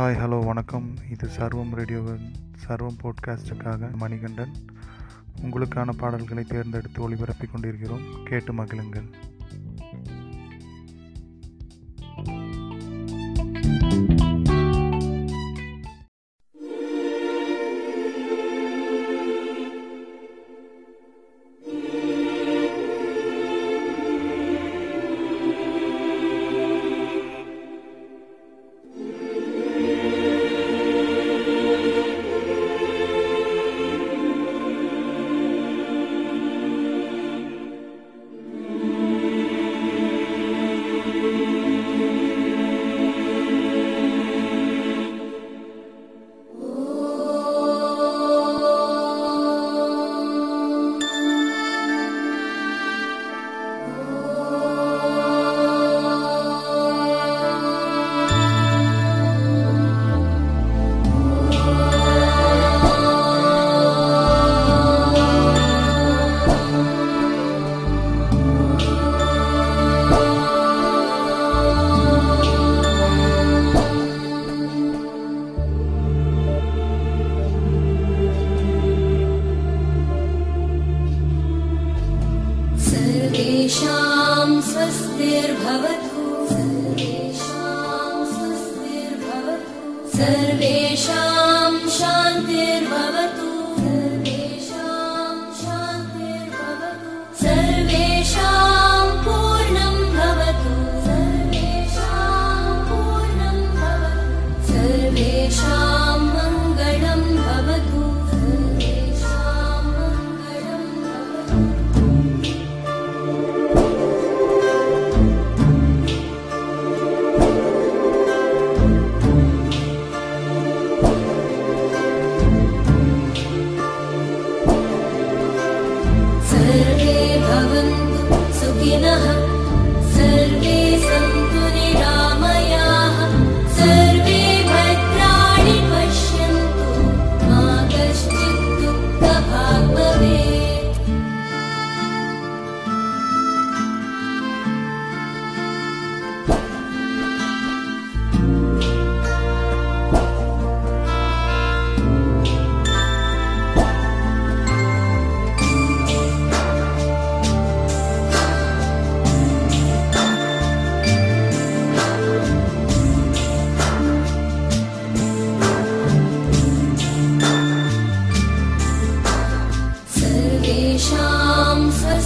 Hi hello வணக்கம். இது சர்வம் ரேடியோவின் சர்வம் போட்காஸ்டுக்காக மணிகண்டன். உங்களுக்கான பாடல்களை தேர்ந்தெடுத்து ஒளிபரப்பிக் கொண்டிருக்கிறோம். கேட்டு மகிழுங்கள். सर्वेषां स्वस्तिर्भवतु। सर्वेषां स्वस्तिर्भवतु। सर्वेषां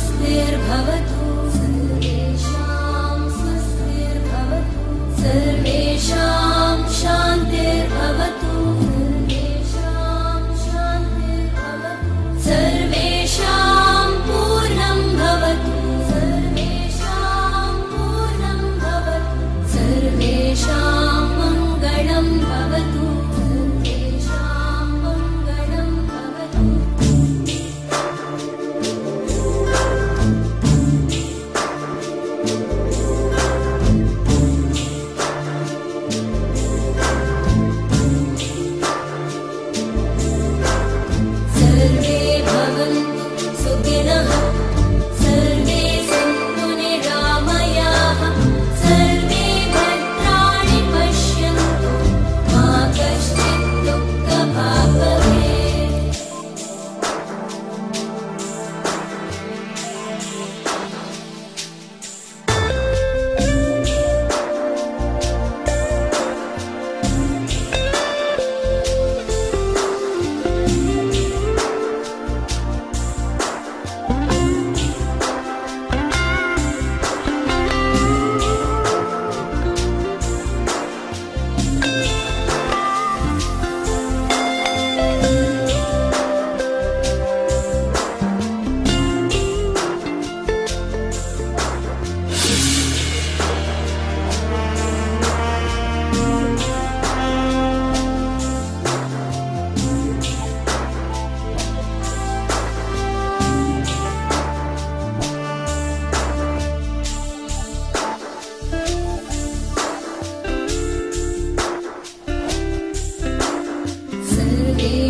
स्वस्तिर्भवतु सर्वेषां स्वस्तिर्भवतु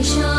show.